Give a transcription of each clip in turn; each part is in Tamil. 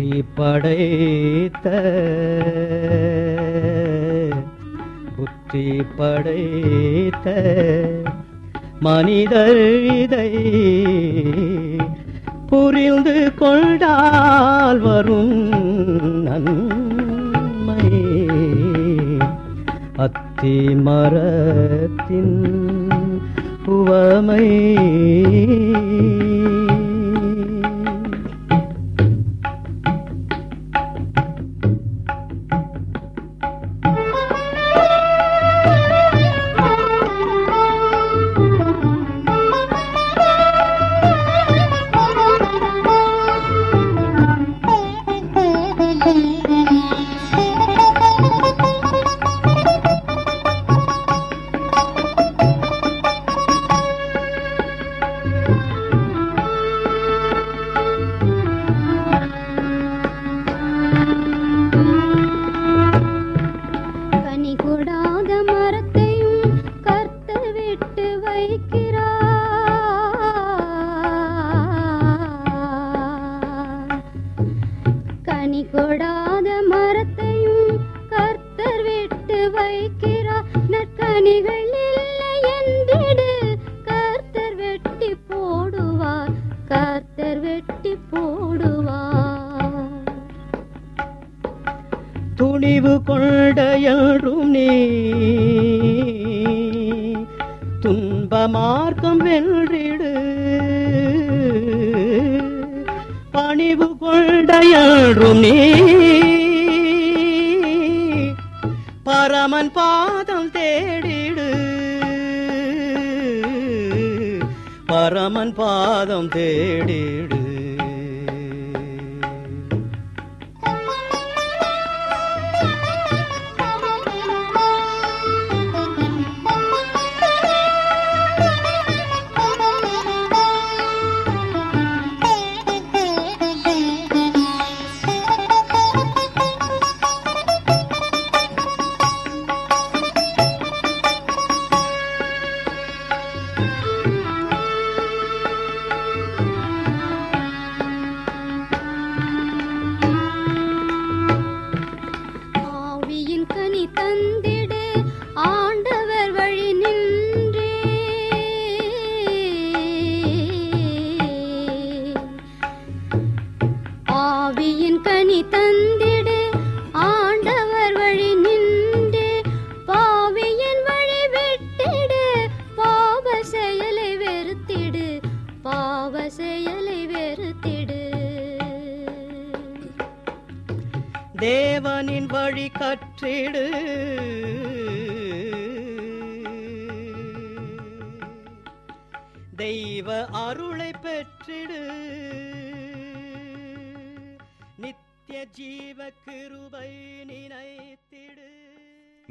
புத்தி படைத்த புத்தி படைத்த மனிதர் இதை புரிந்து கொண்டால் வரும் நன்மை. அத்தி மரத்தின் உவமை பரமன் பாதம் தேடிடு. பரமன் பாதம் தேடிடு.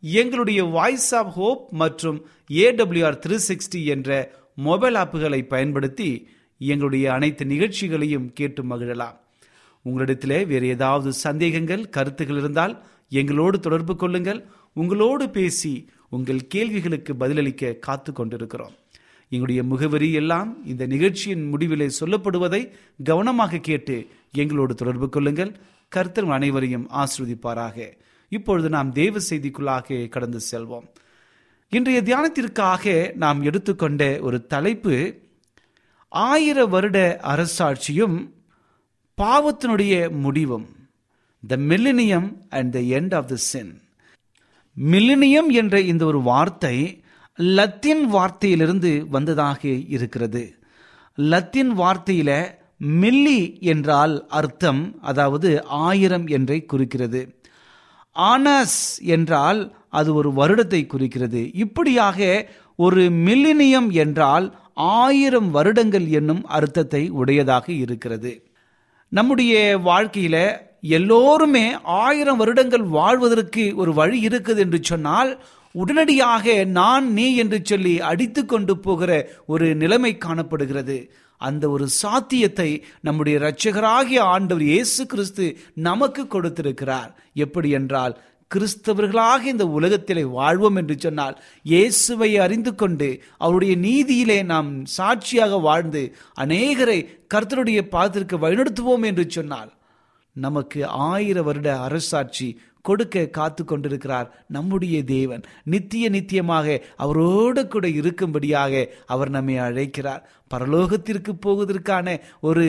எங்களுடைய வாய்ஸ் ஆஃப் ஹோப் மற்றும் ஏடபிள்யூஆர் த்ரீ சிக்ஸ்டி என்ற மொபைல் ஆப்புகளை பயன்படுத்தி எங்களுடைய அனைத்து நிகழ்ச்சிகளையும் கேட்டு மகிழலாம். உங்களிடத்திலே வேறு ஏதாவது சந்தேகங்கள் கருத்துகள் இருந்தால் எங்களோடு தொடர்பு கொள்ளுங்கள். உங்களோடு பேசி உங்கள் கேள்விகளுக்கு பதிலளிக்க காத்து கொண்டிருக்கிறோம். எங்களுடைய முகவரி எல்லாம் இந்த நிகழ்ச்சியின் முடிவிலே சொல்லப்படுவதை கவனமாக கேட்டு எங்களோடு தொடர்பு கொள்ளுங்கள். கருத்தர்கள் அனைவரையும் ஆசிர்வதிப்பாராக. இப்பொழுது நாம் தேவ செய்திக்குள்ளாக கடந்து செல்வோம். இன்றைய தியானத்திற்காக நாம் எடுத்துக்கொண்ட ஒரு தலைப்பு ஆயிர வருட அரசாட்சியும் பாவத்தினுடைய முடிவும். The millennium and the end of the sin millennium என்ற இந்த ஒரு வார்த்தை லத்தீன் வார்த்தையிலிருந்து வந்ததாக இருக்கிறது. லத்தீன் வார்த்தையில மில்லி என்றால் அர்த்தம் அதாவது ஆயிரம் என்றை குறிக்கிறது. ஆனஸ் என்றால் அது ஒரு வருடத்தை குறிக்கிறது. இப்படியாக ஒரு மில்லினியம் என்றால் ஆயிரம் வருடங்கள் என்னும் அர்த்தத்தை உடையதாக இருக்கிறது. நம்முடைய வாழ்க்கையில எல்லோருமே ஆயிரம் வருடங்கள் வாழ்வதற்கு ஒரு வழி இருக்குது என்று சொன்னால் உடனடியாக நான் நீ என்று சொல்லி அடித்து கொண்டு போகிற ஒரு நிலைமை காணப்படுகிறது. அந்த ஒரு சாத்தியத்தை நம்முடைய இரட்சகராகிய ஆண்டவர் இயேசு கிறிஸ்து நமக்கு கொடுத்திருக்கிறார். எப்படி என்றால் கிறிஸ்தவர்களாக இந்த உலகத்திலே வாழ்வோம் என்று சொன்னால் இயேசுவை அறிந்து கொண்டு அவருடைய நீதியிலே நாம் சாட்சியாக வாழ்ந்து அநேகரை கர்த்தருடைய பாதத்திற்கு வழிநடத்துவோம் என்று சொன்னால் நமக்கு ஆயிர வருட அரசாட்சி கொடுக்க காத்து கொண்டிருக்கிறார் நம்முடைய தேவன். நித்திய நித்தியமாக அவரோடு கூட இருக்கும்படியாக அவர் நம்மை அழைக்கிறார். பரலோகத்திற்கு போவதற்கான ஒரு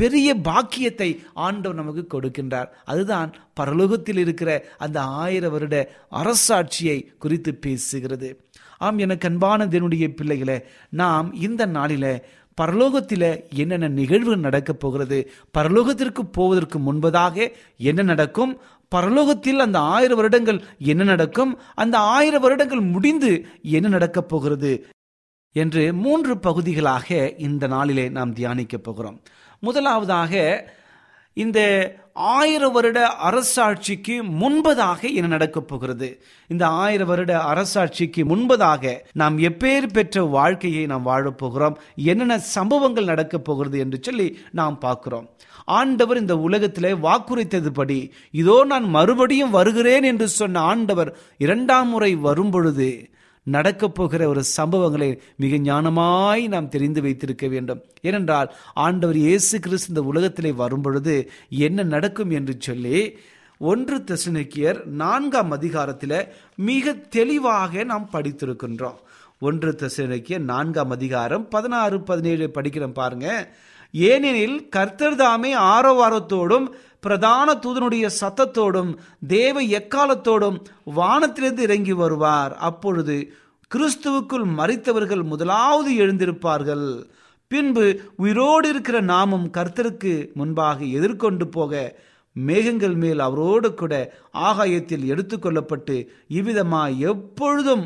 பெரிய பாக்கியத்தை ஆண்டவர் நமக்கு கொடுக்கின்றார். அதுதான் பரலோகத்தில் இருக்கிற அந்த ஆயிர வருட அரசாட்சியை குறித்து பேசுகிறது. ஆம் எனக்கு அன்பான தேவனுடைய பிள்ளைகளை நாம் இந்த நாளில பரலோகத்தில் என்னென்ன நிகழ்வு நடக்கப் போகிறது பரலோகத்திற்கு போவதற்கு முன்பதாக என்ன நடக்கும் பரலோகத்தில் அந்த ஆயிரம் வருடங்கள் என்ன நடக்கும் அந்த ஆயிரம் வருடங்கள் முடிந்து என்ன நடக்கப் போகிறது என்று மூன்று பகுதிகளாக இந்த நாளிலே நாம் தியானிக்கப் போகிறோம். முதலாவதாக இந்த ஆயிர வருட அரசாட்சிக்கு முன்பதாக என்ன நடக்கப் போகிறது? இந்த ஆயிரம் வருட அரசாட்சிக்கு முன்பதாக நாம் எப்பேர் பெற்ற வாழ்க்கையை நாம் வாழப் போகிறோம்? என்னென்ன சம்பவங்கள் நடக்கப் போகிறது என்று சொல்லி நாம் பார்க்கிறோம். ஆண்டவர் இந்த உலகத்திலே வாக்குரைத்ததுபடி இதோ நான் மறுபடியும் வருகிறேன் என்று சொன்ன ஆண்டவர் இரண்டாம் முறை வரும்பொழுது நடக்கப் போகிற ஒரு சம்பவங்களை மிக ஞானமாய் நாம் தெரிந்து வைத்திருக்க வேண்டும். ஏனென்றால் ஆண்டவர் இயேசு கிறிஸ்து இந்த உலகத்திலே வரும்பொழுது என்ன நடக்கும் என்று சொல்லி ஒன்று தெசனிக்கியர் நான்காம் அதிகாரத்தில் மிக தெளிவாக நாம் படித்திருக்கின்றோம். ஒன்று தெசனிக்கியர் நான்காம் அதிகாரம் பதினாறு பதினேழு படிக்கிறோம் பாருங்க. ஏனெனில் கர்த்தர் தாமே ஆரவாரத்தோடும் பிரதான தூதனுடைய சத்தத்தோடும் தேவ எக்காலத்தோடும் வானத்திலிருந்து இறங்கி வருவார். அப்பொழுது கிறிஸ்துவுக்குள் மறித்தவர்கள் முதலாவது எழுந்திருப்பார்கள். பின்பு உயிரோடு இருக்கிற நாமும் கர்த்தருக்கு முன்பாக எதிர்கொண்டு போக மேகங்கள் மேல் அவரோடு கூட ஆகாயத்தில் எடுத்துக்கொள்ளப்பட்டு இவ்விதமாய் எப்பொழுதும்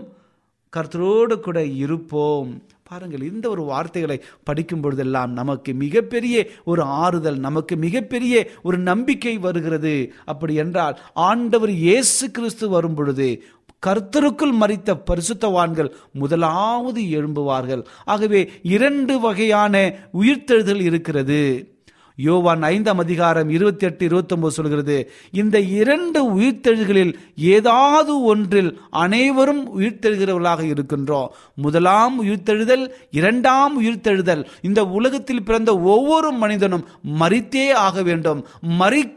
கர்த்தரோடு கூட இருப்போம். பாருங்கள் இந்த ஒரு வார்த்தைகளை படிக்கும் பொழுதெல்லாம் நமக்கு மிகப்பெரிய ஒரு ஆறுதல் நமக்கு மிகப்பெரிய ஒரு நம்பிக்கை வருகிறது. அப்படி என்றால் ஆண்டவர் இயேசு கிறிஸ்து வரும் பொழுது கர்த்தருக்குள் மறித்த பரிசுத்தவான்கள் முதலாவது எழும்புவார்கள். ஆகவே இரண்டு வகையான உயிர்த்தெழுதல் இருக்கிறது. யோவான் ஐந்தாம் அதிகாரம் இருபத்தி எட்டு இருபத்தி ஒன்பது சொல்கிறது இந்த இரண்டு உயிர்த்தெழுகளில் ஏதாவது ஒன்றில் அனைவரும் உயிர்த்தெழுகிறவர்களாக இருக்கின்றோம். முதலாம் உயிர்த்தெழுதல் இரண்டாம் உயிர்த்தெழுதல். இந்த உலகத்தில் பிறந்த ஒவ்வொரு மனிதனும் மறித்தே ஆக வேண்டும்.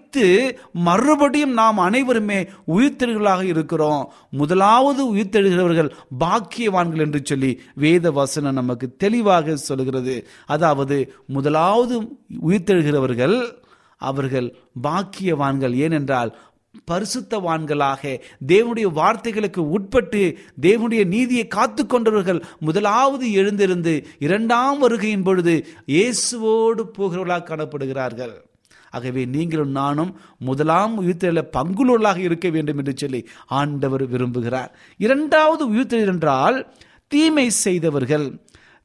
மறித்து மறுபடியும் நாம் அனைவருமே உயிர்த்தெழுகளாக இருக்கிறோம். முதலாவது உயிர்த்தெழுகிறவர்கள் பாக்கியவான்கள் என்று சொல்லி வேத வசனம் நமக்கு தெளிவாக சொல்கிறது அதாவது முதலாவது உயிர்த்தெழுகிறவர்கள் அவர்கள் பாக்கியவான்கள். ஏனென்றால் பரிசுத்தவான்களாக தேவனுடைய வார்த்தைகளுக்கு உட்பட்டு தேவனுடைய நீதியை காத்து கொண்டவர்கள் முதலாவது எழுந்திருந்து இரண்டாம் வருகையின் பொழுது இயேசுவோடு போகிறவர்களாக காணப்படுகிறார்கள். ஆகவே நீங்களும் நானும் முதலாம் உயிர்த்தெழ பங்குள்ளவர்களாக இருக்க வேண்டும் என்று சொல்லி ஆண்டவர் விரும்புகிறார். இரண்டாவது உயிர்த்தெழல் என்றால் தீமை செய்தவர்கள்.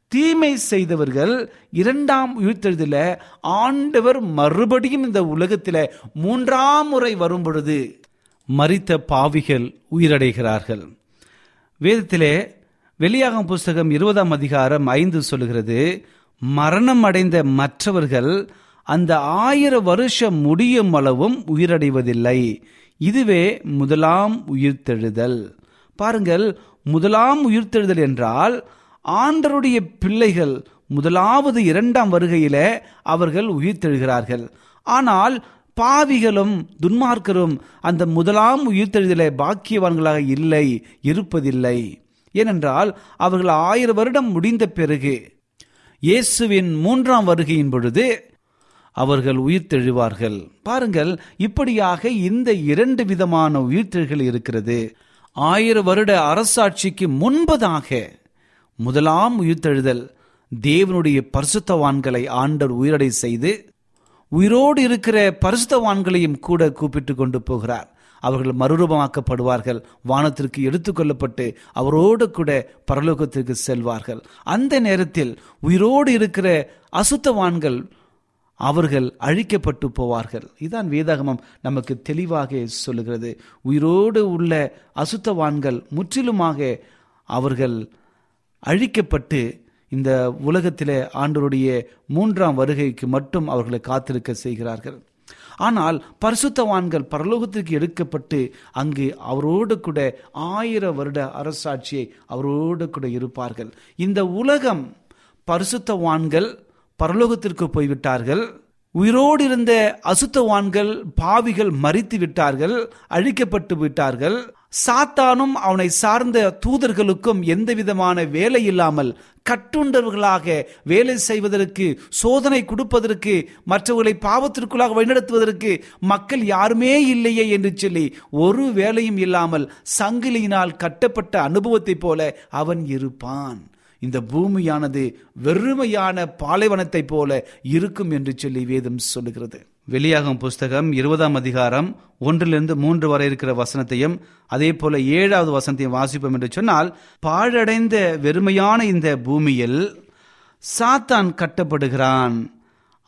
தீமை செய்தவர்கள் இரண்டாம் உயிர்த்தெழுதல ஆண்டவர் மறுபடியும் இந்த உலகத்தில் மூன்றாம் முறை வரும் பொழுது மறித்த பாவிகள் உயிரடைகிறார்கள். வேதத்திலே வெளியாகும் புஸ்தகம் இருபதாம் அதிகாரம் ஐந்து சொல்லுகிறது மரணம் அடைந்த மற்றவர்கள் அந்த ஆயிரம் வருஷம் முடியும் அளவும் உயிரடைவதில்லை. இதுவே முதலாம் உயிர்த்தெழுதல். பாருங்கள் முதலாம் உயிர்த்தெழுதல் என்றால் ஆண்டருடைய பிள்ளைகள் முதலாவது இரண்டாம் வருகையில அவர்கள் உயிர்த்தெழுகிறார்கள். ஆனால் பாவிகளும் துன்மார்க்கரும் அந்த முதலாம் உயிர்த்தெழுதலை பாக்கியவான்களாக இல்லை இருப்பதில்லை. ஏனென்றால் அவர்கள் ஆயிரம் வருடம் முடிந்த பிறகு இயேசுவின் மூன்றாம் வருகையின் பொழுது அவர்கள் உயிர்த்தெழுவார்கள். பாருங்கள் இப்படியாக இந்த இரண்டு விதமான உயிர்த்தெழுகள் இருக்கிறது. ஆயிரம் வருட அரசாட்சிக்கு முன்பதாக முதலாம் உயிர்த்தெழுதல் தேவனுடைய பரிசுத்தவான்களை ஆண்டர் உயிரடை செய்து உயிரோடு இருக்கிற பரிசுத்தவான்களையும் கூட கூப்பிட்டு கொண்டு போகிறார். அவர்கள் மறுரூபமாக்கப்படுவார்கள் வானத்திற்கு எடுத்துக்கொள்ளப்பட்டு அவரோடு கூட பரலோகத்திற்கு செல்வார்கள். அந்த நேரத்தில் உயிரோடு இருக்கிற அசுத்தவான்கள் அவர்கள் அழிக்கப்பட்டு போவார்கள். இதான் வேதாகமம் நமக்கு தெளிவாக சொல்லுகிறது. உயிரோடு உள்ள அசுத்தவான்கள் முற்றிலுமாக அவர்கள் அழிக்கப்பட்டு இந்த உலகத்திலே ஆண்டருடைய மூன்றாம் வருகைக்கு மட்டும் அவர்களை காத்திருக்க செய்கிறார்கள். ஆனால் பரிசுத்தவான்கள் பரலோகத்திற்கு எடுக்கப்பட்டு அங்கு அவரோடு கூட ஆயிரம் வருட அரசாட்சியை அவரோடு கூட இருப்பார்கள். இந்த உலகம் பரிசுத்தவான்கள் பரலோகத்திற்கு போய்விட்டார்கள். உயிரோடு இருந்த அசுத்தவான்கள் பாவிகள் மறித்து விட்டார்கள் அழிக்கப்பட்டு விட்டார்கள். சாத்தானும் அவனை சார்ந்த தூதர்களுக்கும் எந்த விதமான வேலை இல்லாமல் கட்டுண்டவர்களாக வேலை செய்வதற்கு சோதனை கொடுப்பதற்கு மற்றவர்களை பாவத்திற்குள்ளாக வழிநடத்துவதற்கு மக்கள் யாருமே இல்லையே என்று சொல்லி ஒரு வேலையும் இல்லாமல் சங்கிலியினால் கட்டப்பட்ட அனுபவத்தைப் போல அவன் இருப்பான். இந்த பூமியானது வெறுமையான பாலைவனத்தைப் போல இருக்கும் என்று சொல்லி வேதம் சொல்லுகிறது. வெளியாகும் புஸ்தகம் இருபதாம் அதிகாரம் ஒன்றிலிருந்து மூன்று வரை இருக்கிற வசனத்தையும் அதே போல ஏழாவது வசனத்தையும் வாசிப்போம் என்று சொன்னால் பாழடைந்த வெறுமையான இந்த பூமியில் சாத்தான் கட்டப்படுகிறான்.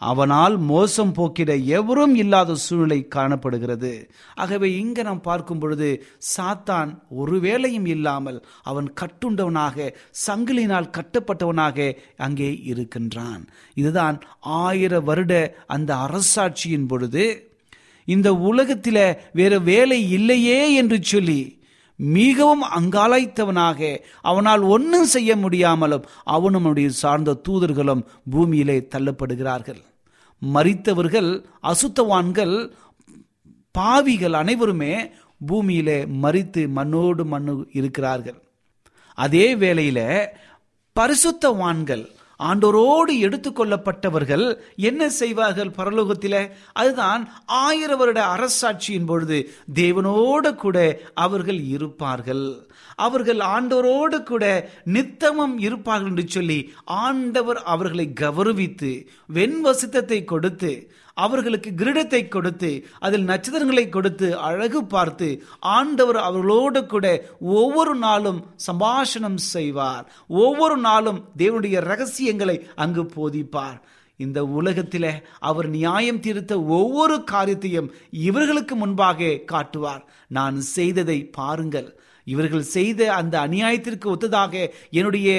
அவனால் மோசம் போக்கிட எவரும் இல்லாத சூழ்நிலை காணப்படுகிறது. ஆகவே இங்க நாம் பார்க்கும் பொழுது சாத்தான் ஒரு வேலையும் இல்லாமல் அவன் கட்டுண்டவனாக சங்கிலினால் கட்டப்பட்டவனாக அங்கே இருக்கின்றான். இதுதான் ஆயிர வருட அந்த அரசாட்சியின் பொழுது இந்த உலகத்தில் வேற வேலை இல்லையே என்று சொல்லி மிகவும் அங்காலைத்தவனாக அவனால் ஒன்றும் செய்ய முடியாமலும் அவனும் அவனுடைய சார்ந்த தூதர்களும் பூமியிலே தள்ளப்படுகிறார்கள். மறித்தவர்கள் அசுத்தவான்கள் பாவிகள் அனைவருமே பூமியிலே மறித்து மண்ணோடு மண்ணு இருக்கிறார்கள். அதே வேளையில பரிசுத்தவான்கள் ஆண்டோரோடு எடுத்துக்கொள்ளப்பட்டவர்கள் என்ன செய்வார்கள் பரலோகத்தில்? அதுதான் ஆயிர வருட அரசாட்சியின் பொழுது தேவனோடு கூட அவர்கள் இருப்பார்கள். அவர்கள் ஆண்டோரோடு கூட நித்தமும் இருப்பார்கள் என்று சொல்லி ஆண்டவர் அவர்களை கௌரவித்து வெண்வசித்தத்தை கொடுத்து அவர்களுக்கு கிரீடத்தை கொடுத்து அதில் நட்சத்திரங்களை கொடுத்து அழகு பார்த்து ஆண்டவர் அவர்களோடு கூட ஒவ்வொரு நாளும் சம்பாஷணம் செய்வார். ஒவ்வொரு நாளும் தேவனுடைய ரகசியங்களை அங்கு போதிப்பார். இந்த உலகத்தில் அவர் நியாயம் தீர்த்த ஒவ்வொரு காரியத்தையும் இவர்களுக்கு முன்பாக காட்டுவார். நான் செய்ததை பாருங்கள். இவர்கள் செய்த அந்த அநியாயத்திற்கு ஒத்ததாக என்னுடைய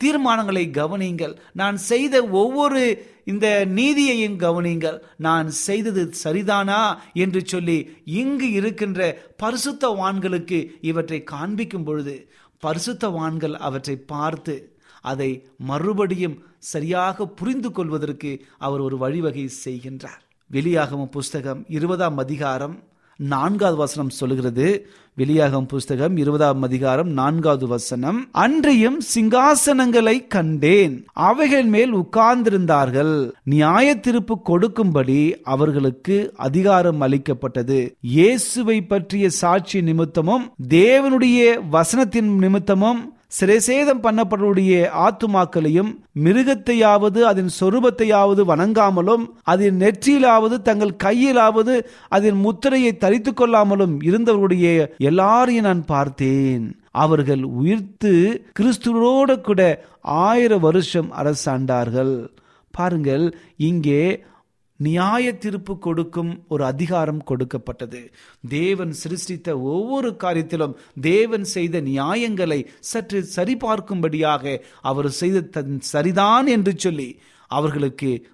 தீர்மானங்களை கவனியுங்கள். நான் செய்த ஒவ்வொரு இந்த நீதியையும் கவனியுங்கள். நான் செய்தது சரிதானா என்று சொல்லி இங்கு இருக்கின்ற பரிசுத்தவான்களுக்கு இவற்றை காண்பிக்கும் பொழுது பரிசுத்தவான்கள் அவற்றை பார்த்து அதை மறுபடியும் சரியாக புரிந்து கொள்வதற்கு அவர் ஒரு வழிவகை செய்கின்றார். வெளியாகம புஸ்தகம் இருபதாம் அதிகாரம் நான்காவது வசனம் சொல்லுகிறது. வெளியாகும் புஸ்தகம் இருபதாம் அதிகாரம் நான்காவது வசனம். அன்றையும் சிங்காசனங்களை கண்டேன். அவைகள் மேல் உட்கார்ந்திருந்தார்கள். நியாய திருப்பு கொடுக்கும்படி அவர்களுக்கு அதிகாரம் அளிக்கப்பட்டது. இயேசுவை பற்றிய சாட்சி நிமித்தமும் தேவனுடைய வசனத்தின் நிமித்தமும் சிறைசேதம் பண்ணப்படக்கூடிய ஆத்துமாக்களையும் மிருகத்தையாவது அதன் சொரூபத்தையாவது வணங்காமலும் அதன் நெற்றியிலாவது தங்கள் கையிலாவது அதன் முத்திரையை தரித்து கொள்ளாமலும் இருந்தவருடைய எல்லாரையும் நான் பார்த்தேன். அவர்கள் உயிர்த்து கிறிஸ்துவோடு கூட ஆயிரம் வருஷம் அரசாண்டார்கள். பாருங்கள் இங்கே நியாய தீர்ப்பு கொடுக்கும் ஒரு அதிகாரம் கொடுக்கப்பட்டது. தேவன் சிருஷ்டித்த ஒவ்வொரு காரியத்திலும் தேவன் செய்த நியாயங்களை சற்று சரிபார்க்கும்படியாக அவர் செய்த தன் சரிதான் என்று சொல்லி அவர்களுக்கு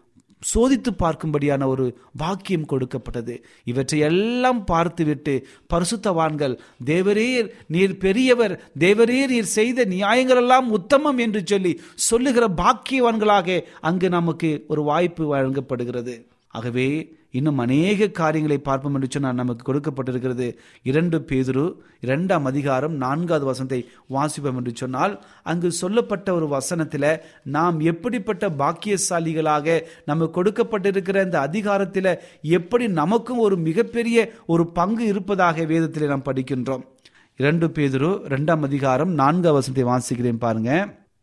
சோதித்து பார்க்கும்படியான ஒரு வாக்கியம் கொடுக்கப்பட்டது. இவற்றை எல்லாம் பார்த்துவிட்டு பரிசுத்தவான்கள் தேவரீர் நீர் பெரியவர் தேவரீர் நீர் செய்த நியாயங்கள் எல்லாம் உத்தமம் என்று சொல்லி சொல்லுகிற பாக்கியவான்களாக அங்கு நமக்கு ஒரு வாய்ப்பு வழங்கப்படுகிறது. ஆகவே இன்னும் அநேக காரியங்களை பார்ப்போம் என்று சொன்னால் நமக்கு கொடுக்கப்பட்டிருக்கிறது இரண்டு பேதுரு இரண்டாம் அதிகாரம் நான்காவது வசனத்தை வாசிப்போம் என்று சொன்னால் அங்கு சொல்லப்பட்ட ஒரு வசனத்தில் நாம் எப்படிப்பட்ட பாக்கியசாலிகளாக நமக்கு கொடுக்கப்பட்டிருக்கிற இந்த அதிகாரத்தில் எப்படி நமக்கும் ஒரு மிகப்பெரிய ஒரு பங்கு இருப்பதாக வேதத்தில் நாம் படிக்கின்றோம். இரண்டு பேதுரு இரண்டாம் அதிகாரம் நான்காவது வசனத்தை வாசிக்கிறேன் பாருங்க.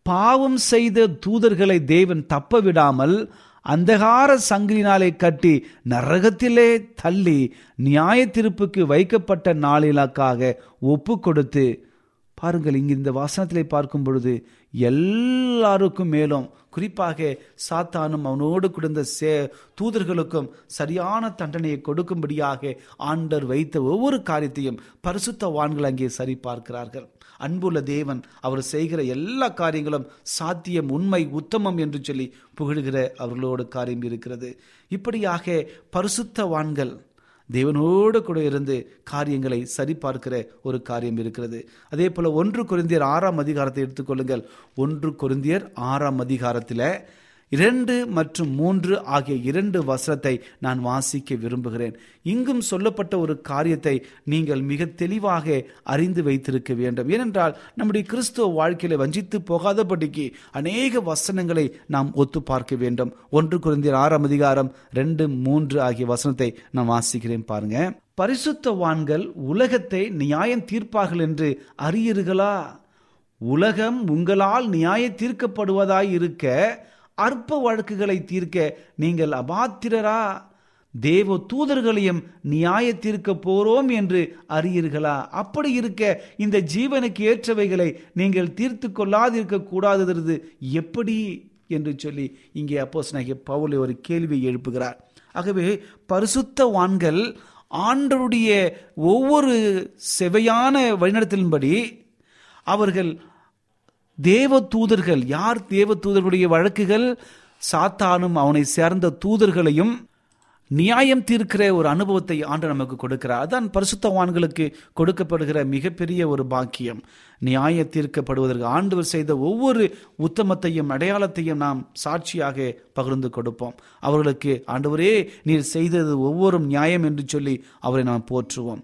பாவம் செய்த தூதர்களை தேவன் தப்ப விடாமல் அந்தகார சங்கிலினாலே கட்டி நரகத்திலே தள்ளி நியாய திருப்புக்கு வைக்கப்பட்ட நாளிலாக்காக ஒப்பு கொடுத்து பாருங்கள் இங்கு இந்த வாசனத்திலே பார்க்கும் பொழுது எல்லாருக்கும் மேலும் குறிப்பாக சாத்தானும் அவனோடு கொடுத்த சே தூதர்களுக்கும் சரியான தண்டனையை கொடுக்கும்படியாக ஆண்டர் வைத்த ஒவ்வொரு காரியத்தையும் பரிசுத்த வான்கள் அங்கே சரி பார்க்கிறார்கள் அன்புள்ள தேவன் அவர் செய்கிற எல்லா காரியங்களும் சாத்தியம் உண்மை உத்தமம் என்று சொல்லி புகழ்கிற அவர்களோடு காரியம் இருக்கிறது. இப்படியாக பரிசுத்தவான்கள் தேவனோடு கூட இருந்து காரியங்களை சரிபார்க்கிற ஒரு காரியம் இருக்கிறது. அதே போல ஒன்று குருந்தியர் ஆறாம் அதிகாரத்தை எடுத்துக்கொள்ளுங்கள் ஒன்று குருந்தியர் ஆறாம் அதிகாரத்தில் இரண்டு மற்றும் மூன்று ஆகிய இரண்டு வசனத்தை நான் வாசிக்க விரும்புகிறேன். இங்கும் சொல்லப்பட்ட ஒரு காரியத்தை நீங்கள் மிக தெளிவாக அறிந்து வைத்திருக்க வேண்டும். ஏனென்றால் நம்முடைய கிறிஸ்துவ வாழ்க்கையில வஞ்சித்து போகாதபடிக்கு அநேக வசனங்களை நாம் ஒத்து பார்க்க வேண்டும். ஒன்று குறைந்த ஆறாம் அதிகாரம் ரெண்டு மூன்று ஆகிய வசனத்தை நான் வாசிக்கிறேன் பாருங்க. பரிசுத்தவான்கள் உலகத்தை நியாயம் தீர்ப்பார்கள் என்று அறியீர்களா? உலகம் உங்களால் நியாய தீர்க்கப்படுவதாய் இருக்க அற்ப வழக்குகளை தீர்க்க நீங்கள் அபாத்திரரா? தேவ தூதர்களையும் நியாய தீர்க்க போறோம் என்று அறியீர்களா? அப்படி இருக்க இந்த ஜீவனுக்கு ஏற்றவைகளை நீங்கள் தீர்த்து கொள்ளாதிருக்க கூடாதது எப்படி? என்று சொல்லி இங்கே அப்போஸ் நாகிய பவுல் ஒரு கேள்வியை எழுப்புகிறார். ஆகவே பரிசுத்தவான்கள் ஆண்டருடைய ஒவ்வொரு செவையான வழிநடத்தலின்படி அவர்கள் தேவ தூதர்கள் யார் தேவ தூதர்களுடைய வழக்குகள்? சாத்தானும் அவனை சேர்ந்த தூதர்களையும் நியாயம் தீர்க்கிற ஒரு அனுபவத்தை ஆண்டு நமக்கு கொடுக்கிறார். அதான் பரிசுத்தவான்களுக்கு கொடுக்கப்படுகிற மிகப்பெரிய ஒரு பாக்கியம். நியாய தீர்க்கப்படுவதற்கு ஆண்டவர் செய்த ஒவ்வொரு உத்தமத்தையும் அடையாளத்தையும் நாம் சாட்சியாக பகிர்ந்து கொடுப்போம். அவர்களுக்கு ஆண்டவரே நீர் செய்தது ஒவ்வொரு நியாயம் என்று சொல்லி அவரை நாம் போற்றுவோம்.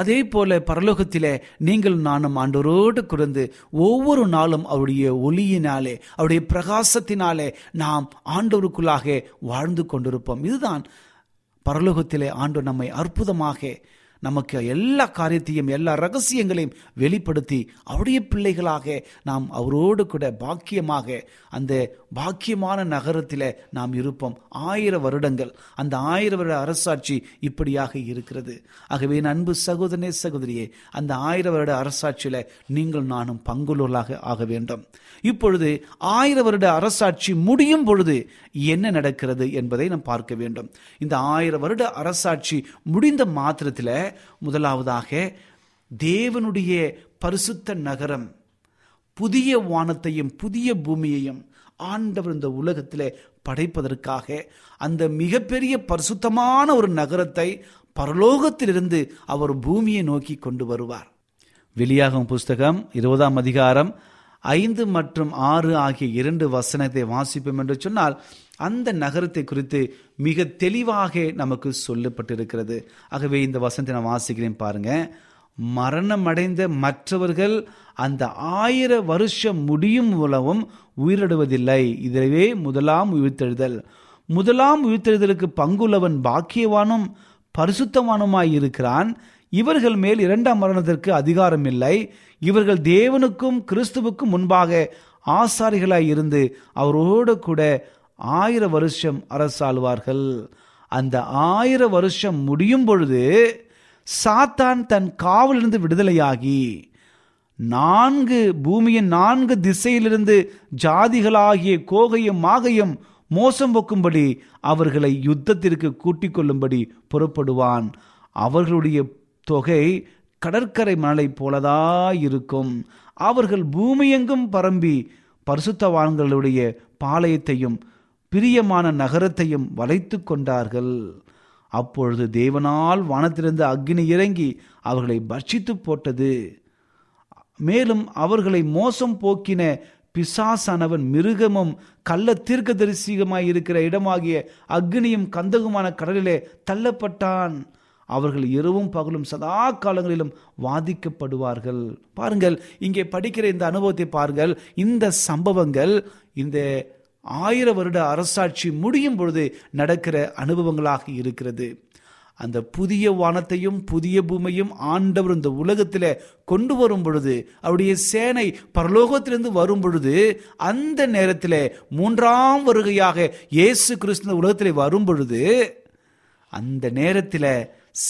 அதே போல பரலோகத்திலே நீங்கள் நானும் ஆண்டோரோடு குறைந்து ஒவ்வொரு நாளும் அவருடைய ஒளியினாலே அவருடைய பிரகாசத்தினாலே நாம் ஆண்டவருக்குள்ளாக வாழ்ந்து கொண்டிருப்போம். இதுதான் பரலோகத்திலே ஆண்டு நம்மை அற்புதமாக நமக்கு எல்லா காரியத்தையும் எல்லா ரகசியங்களையும் வெளிப்படுத்தி அவருடைய பிள்ளைகளாக நாம் அவரோடு கூட பாக்கியமாக அந்த பாக்கியமான நகரத்தில் நாம் இருப்போம். ஆயிரம் வருடங்கள். அந்த ஆயிரம் வருட அரசாட்சி இப்படியாக இருக்கிறது. ஆகவே அன்பு சகோதரனே சகோதரியே அந்த ஆயிரம் வருட அரசாட்சியில் நீங்கள் நானும் பங்குள்ளவர்களாக ஆக வேண்டும். இப்பொழுது ஆயிரம் வருட அரசாட்சி முடியும் பொழுது என்ன நடக்கிறது என்பதை நாம் பார்க்க வேண்டும். இந்த ஆயிரம் வருட அரசாட்சி முடிந்த மாத்திரத்தில் முதலாவதாக தேவனுடைய பரிசுத்த நகரம் புதிய வானத்தையும் புதிய பூமியையும் ஆண்டவர் இந்த உலகத்தில் படைப்பதற்காக அந்த மிகப்பெரிய பரிசுத்தமான ஒரு நகரத்தை பரலோகத்திலிருந்து அவர் பூமியை நோக்கி கொண்டு வருவார். வெளியாகும் புஸ்தகம் இருபதாம் அதிகாரம் ஐந்து மற்றும் ஆறு ஆகிய இரண்டு வசனத்தை வாசிப்போம் என்று சொன்னால் அந்த நகரத்தை குறித்து மிக தெளிவாக நமக்கு சொல்லப்பட்டிருக்கிறது. ஆகவே இந்த வசனத்தை நான் வாசிக்கிறேன் பாருங்கள் மரணமடைந்த மற்றவர்கள் அந்த ஆயிர வருஷம் முடியும் மூலமும் உயிரிடுவதில்லை இதுவே முதலாம் உயிர்த்தெழுதல். முதலாம் உயிர்த்தெழுதலுக்கு பங்குள்ளவன் பாக்கியவானும் பரிசுத்தவானுமாயிருக்கிறான் இவர்கள் மேல் இரண்டாம் மரணத்திற்கு அதிகாரம் இல்லை. இவர்கள் தேவனுக்கும் கிறிஸ்துவுக்கும் முன்பாக ஆசாரிகளாய் இருந்து அவரோடு கூட ஆயிர வருஷம் அரசாழ்வார்கள் அந்த ஆயிரம் வருஷம் முடியும் பொழுது சாத்தான் தன் காவலிருந்து விடுதலையாகி நான்கு பூமியின் நான்கு திசையிலிருந்து ஜாதிகளாகிய கோகையும் மாகையும் மோசம் போக்கும்படி அவர்களை யுத்தத்திற்கு கூட்டிக் கொள்ளும்படி புறப்படுவான். அவர்களுடைய தொகை கடற்கரை மணலை போலதாயிருக்கும். அவர்கள் பூமியெங்கும் பரம்பி பரிசுத்தவான்களுடைய பாளையத்தையும் பிரியமான நகரத்தையும் வளைத்து கொண்டார்கள். அப்பொழுது தேவனால் வானத்திலிருந்து அக்னி இறங்கி அவர்களை பட்சித்து போட்டது. மேலும் அவர்களை மோசம் போக்கின பிசாசானவன் மிருகமும் கள்ள தீர்க்கதரிசிகமாய் இருக்கிற இடமாகிய அக்னியும் கந்தகுமான கடலிலே தள்ளப்பட்டான். அவர்கள் இரவும் பகலும் சதா காலங்களிலும் வாதிக்கப்படுவார்கள். பாருங்கள் இங்கே படிக்கிற இந்த அனுபவத்தை பாருங்கள். இந்த சம்பவங்கள் இந்த ஆயிர வருட அரசாட்சி முடியும் பொழுது நடக்கிற அனுபவங்களாக இருக்கிறது. அந்த புதிய வானத்தையும் புதிய பூமியும் ஆண்டவர் இந்த உலகத்தில் கொண்டு வரும் பொழுது அவருடைய சேனை பரலோகத்திலிருந்து வரும் பொழுது அந்த நேரத்தில் மூன்றாம் வருகையாக இயேசு கிறிஸ்து உலகத்தில் வரும் பொழுது அந்த நேரத்தில்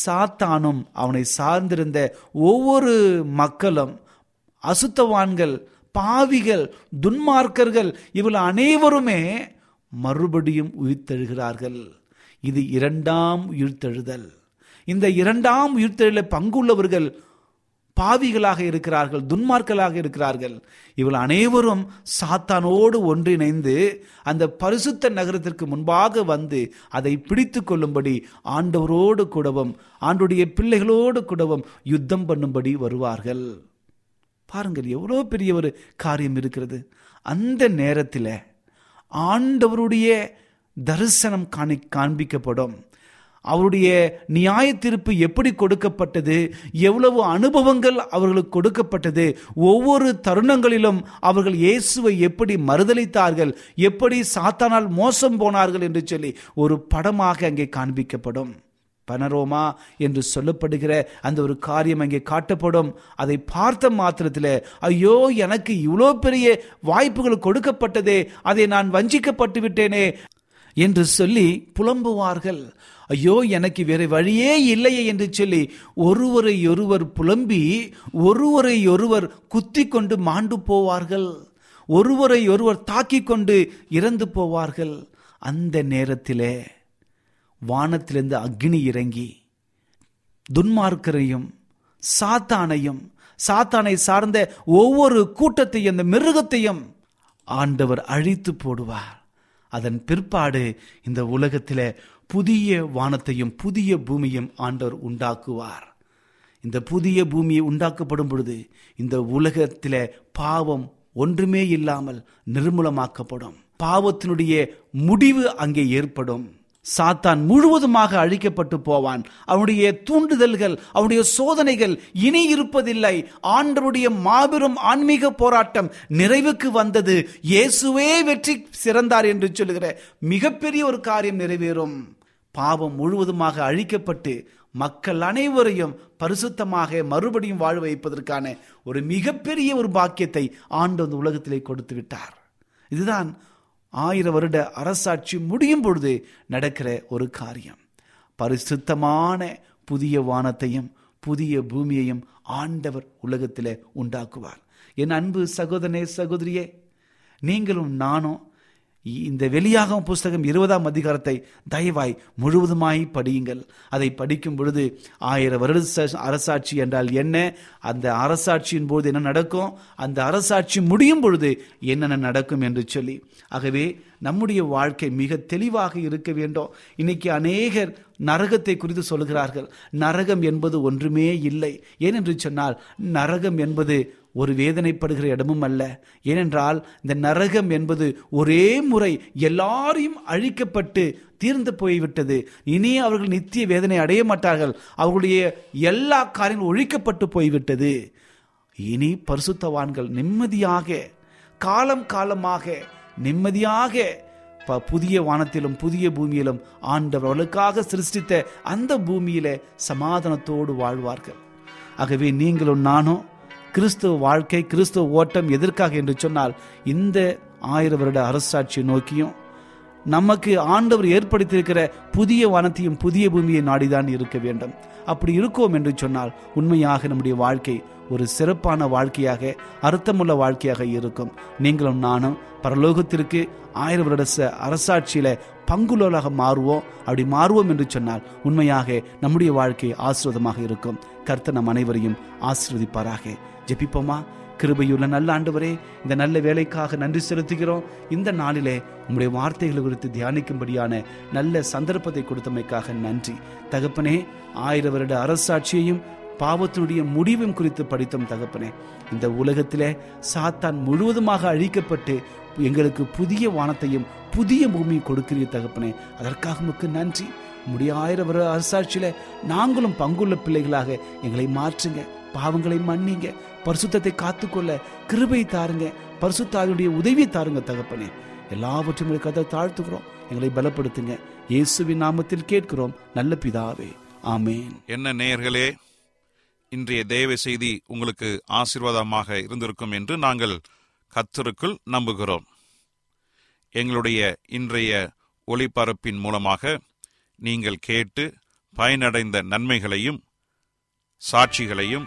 சாத்தானும் அவனை சார்ந்திருந்த ஒவ்வொரு மக்களும் அசுத்தவான்கள் பாவிகள் துன்மார்க்கர்கள் இவள் அனைவருமே மறுபடியும் உயிர்த்தெழுகிறார்கள். இது இரண்டாம் உயிர்த்தெழுதல். இந்த இரண்டாம் உயிர்த்தெழுல பங்குள்ளவர்கள் பாவிகளாக இருக்கிறார்கள் துன்மார்களாக இருக்கிறார்கள். இவள் அனைவரும் சாத்தானோடு ஒன்றிணைந்து அந்த பரிசுத்த நகரத்திற்கு முன்பாக வந்து அதை பிடித்து கொள்ளும்படி ஆண்டவரோடு கூடவும் ஆண்டுடைய பிள்ளைகளோடு கூடவும் யுத்தம் பண்ணும்படி வருவார்கள். பாருங்கள் எவ்வளோ பெரிய ஒரு காரியம் இருக்கிறது. அந்த நேரத்தில் ஆண்டவருடைய தரிசனம் காணி காண்பிக்கப்படும். அவருடைய நியாய தீர்ப்பு எப்படி கொடுக்கப்பட்டது? எவ்வளவு அனுபவங்கள் அவர்களுக்கு கொடுக்கப்பட்டது? ஒவ்வொரு தருணங்களிலும் அவர்கள் இயேசுவை எப்படி மறுதளித்தார்கள்? எப்படி சாத்தானால் மோசம் போனார்கள் என்று சொல்லி ஒரு படமாக அங்கே காண்பிக்கப்படும். பனரோமா என்று சொல்லப்படுகிற அந்த ஒரு காரியம் அங்கே காட்டப்படும். அதை பார்த்த மாத்திரத்தில் ஐயோ எனக்கு இவ்வளோ பெரிய வாய்ப்புகள் கொடுக்கப்பட்டதே அதை நான் வஞ்சிக்கப்பட்டு விட்டேனே என்று சொல்லி புலம்புவார்கள். ஐயோ எனக்கு வேறு வழியே இல்லையே என்று சொல்லி ஒருவரை ஒருவர் புலம்பி ஒருவரை ஒருவர் குத்தி கொண்டு மாண்டு போவார்கள். ஒருவரை ஒருவர் தாக்கி கொண்டு இறந்து போவார்கள். அந்த நேரத்திலே வானத்திலிருந்து அக்னி இறங்கி துன்மார்க்கரையும் சாத்தானையும் சாத்தானை சார்ந்த ஒவ்வொரு கூட்டத்தையும் அந்த மிருகத்தையும் ஆண்டவர் அழித்து போடுவார். அதன் பிற்பாடு இந்த உலகத்தில் புதிய வானத்தையும் புதிய பூமியும் ஆண்டவர் உண்டாக்குவார். இந்த புதிய பூமியை உண்டாக்கப்படும் பொழுது இந்த உலகத்தில் பாவம் ஒன்றுமே இல்லாமல் நிர்மூலமாக்கப்படும். பாவத்தினுடைய முடிவு அங்கே ஏற்படும். சாத்தான் முழுவதுமாக அழிக்கப்பட்டு போவான். அவனுடைய தூண்டுதல்கள் அவனுடைய சோதனைகள் இனி இருப்பதில்லை. ஆண்டருடைய மாபெரும் ஆன்மீக போராட்டம் நிறைவுக்கு வந்தது. இயேசுவே வெற்றி சிறந்தார் என்று சொல்லுகிற மிகப்பெரிய ஒரு காரியம் நிறைவேறும். பாவம் முழுவதுமாக அழிக்கப்பட்டு மக்கள் அனைவரையும் பரிசுத்தமாக மறுபடியும் வாழ வைப்பதற்கான ஒரு மிகப்பெரிய ஒரு பாக்கியத்தை ஆண்டு அந்த உலகத்திலே கொடுத்து விட்டார். இதுதான் ஆயிரம் வருட அரசாட்சி முடியும் பொழுது நடக்கிற ஒரு காரியம். பரிசுத்தமான புதிய வானத்தையும் புதிய பூமியையும் ஆண்டவர் உலகத்தில் உண்டாக்குவார். என் அன்பு சகோதரனே சகோதரியே நீங்களும் நானும் இந்த வெளியாகும் புஸ்தகம் இருபதாம் அதிகாரத்தை தயவாய் முழுவதுமாய் படியுங்கள். அதை படிக்கும் பொழுது ஆயிரம் வருட அரசாட்சி என்றால் என்ன? அந்த அரசாட்சியின் போது என்ன நடக்கும்? அந்த அரசாட்சி முடியும் பொழுது என்னென்ன நடக்கும் என்று சொல்லி. ஆகவே நம்முடைய வாழ்க்கை மிக தெளிவாக இருக்க வேண்டும். இன்னைக்கு அநேகர் நரகத்தை குறித்து சொல்கிறார்கள். நரகம் என்பது ஒன்றுமே இல்லை. ஏனென்று சொன்னால் நரகம் என்பது ஒரு வேதனைப்படுகிற இடமும் அல்ல. ஏனென்றால் இந்த நரகம் என்பது ஒரே முறை எல்லாரையும் அழிக்கப்பட்டு தீர்ந்து போய்விட்டது. இனி அவர்கள் நித்திய வேதனை அடைய மாட்டார்கள். அவர்களுடைய எல்லா காரியங்களும் ஒழிக்கப்பட்டு போய்விட்டது. இனி பரிசுத்தவான்கள் நிம்மதியாக காலம் காலமாக நிம்மதியாக ப- புதிய வானத்திலும் புதிய பூமியிலும் ஆண்டவர்களுக்காக சிருஷ்டித்த அந்த பூமியில சமாதானத்தோடு வாழ்வார்கள். ஆகவே நீங்களும் நானும் கிறிஸ்துவ வாழ்க்கை கிறிஸ்துவ ஓட்டம் எதற்காக என்று சொன்னால் இந்த ஆயிரம் வருட அரசாட்சியை நோக்கியும் நமக்கு ஆண்டவர் ஏற்படுத்தியிருக்கிற புதிய வனத்தையும் புதிய பூமியை நாடிதான் இருக்க வேண்டும். அப்படி இருக்கோம் என்று சொன்னால் உண்மையாக நம்முடைய வாழ்க்கை ஒரு சிறப்பான வாழ்க்கையாக அர்த்தமுள்ள வாழ்க்கையாக இருக்கும். நீங்களும் நானும் பரலோகத்திற்கு ஆயிரம் வருட ச- அரசாட்சியில பங்குள்ளவர்களாக மாறுவோம். அப்படி மாறுவோம் என்று சொன்னால் உண்மையாக நம்முடைய வாழ்க்கை ஆசிர்வாதமாக இருக்கும். கர்த்த நம் அனைவரையும் ஆசிர்வதிப்பாராக. ஜெபிப்போமா? கிருபையுள்ள நல்ல ஆண்டவரே இந்த நல்ல வேலைக்காக நன்றி செலுத்துகிறோம். இந்த நாளிலே உங்களுடைய வார்த்தைகள் குறித்து தியானிக்கும்படியான நல்ல சந்தர்ப்பத்தை கொடுத்தமைக்காக நன்றி. தகப்பனே ஆயிரம் வருட அரசாட்சியையும் பாவத்தினுடைய முடிவும் குறித்து படித்தோம் தகப்பனே. இந்த உலகத்திலே சாத்தான் முழுவதுமாக அழிக்கப்பட்டு எங்களுக்கு புதிய வானத்தையும் புதிய பூமியும் கொடுக்கிறீர் தகப்பனே. அதற்காக உமக்கு நன்றி. முடிய ஆயிரம் வருட அரசாட்சியில நாங்களும் பங்குள்ள பிள்ளைகளாக எங்களை மாற்றுங்க பாவங்களை மன்னிங்க பரிசுத்தத்தை காத்துக்கொள்ள கிருபை தாருங்க. பரிசுத்தாருடைய உதவியை தாருங்க தகப்பனே. எல்லாவற்றையும் கதை தாழ்த்துக்கிறோம் எங்களை பலப்படுத்துங்க. இயேசுவின் நாமத்தில் கேட்கிறோம். நல்ல பிதாவே. ஆமேன். என்ன நேயர்களே இன்றைய தேவ செய்தி உங்களுக்கு ஆசீர்வாதமாக இருந்திருக்கும் என்று நாங்கள் கத்தருக்குள் நம்புகிறோம். எங்களுடைய இன்றைய ஒளிபரப்பின் மூலமாக நீங்கள் கேட்டு பயனடைந்த நன்மைகளையும் சாட்சிகளையும்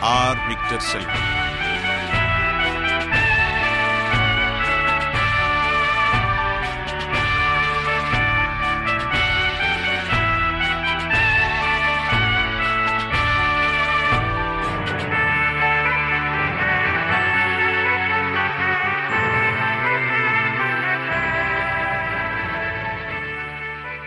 Our Victor Selvam.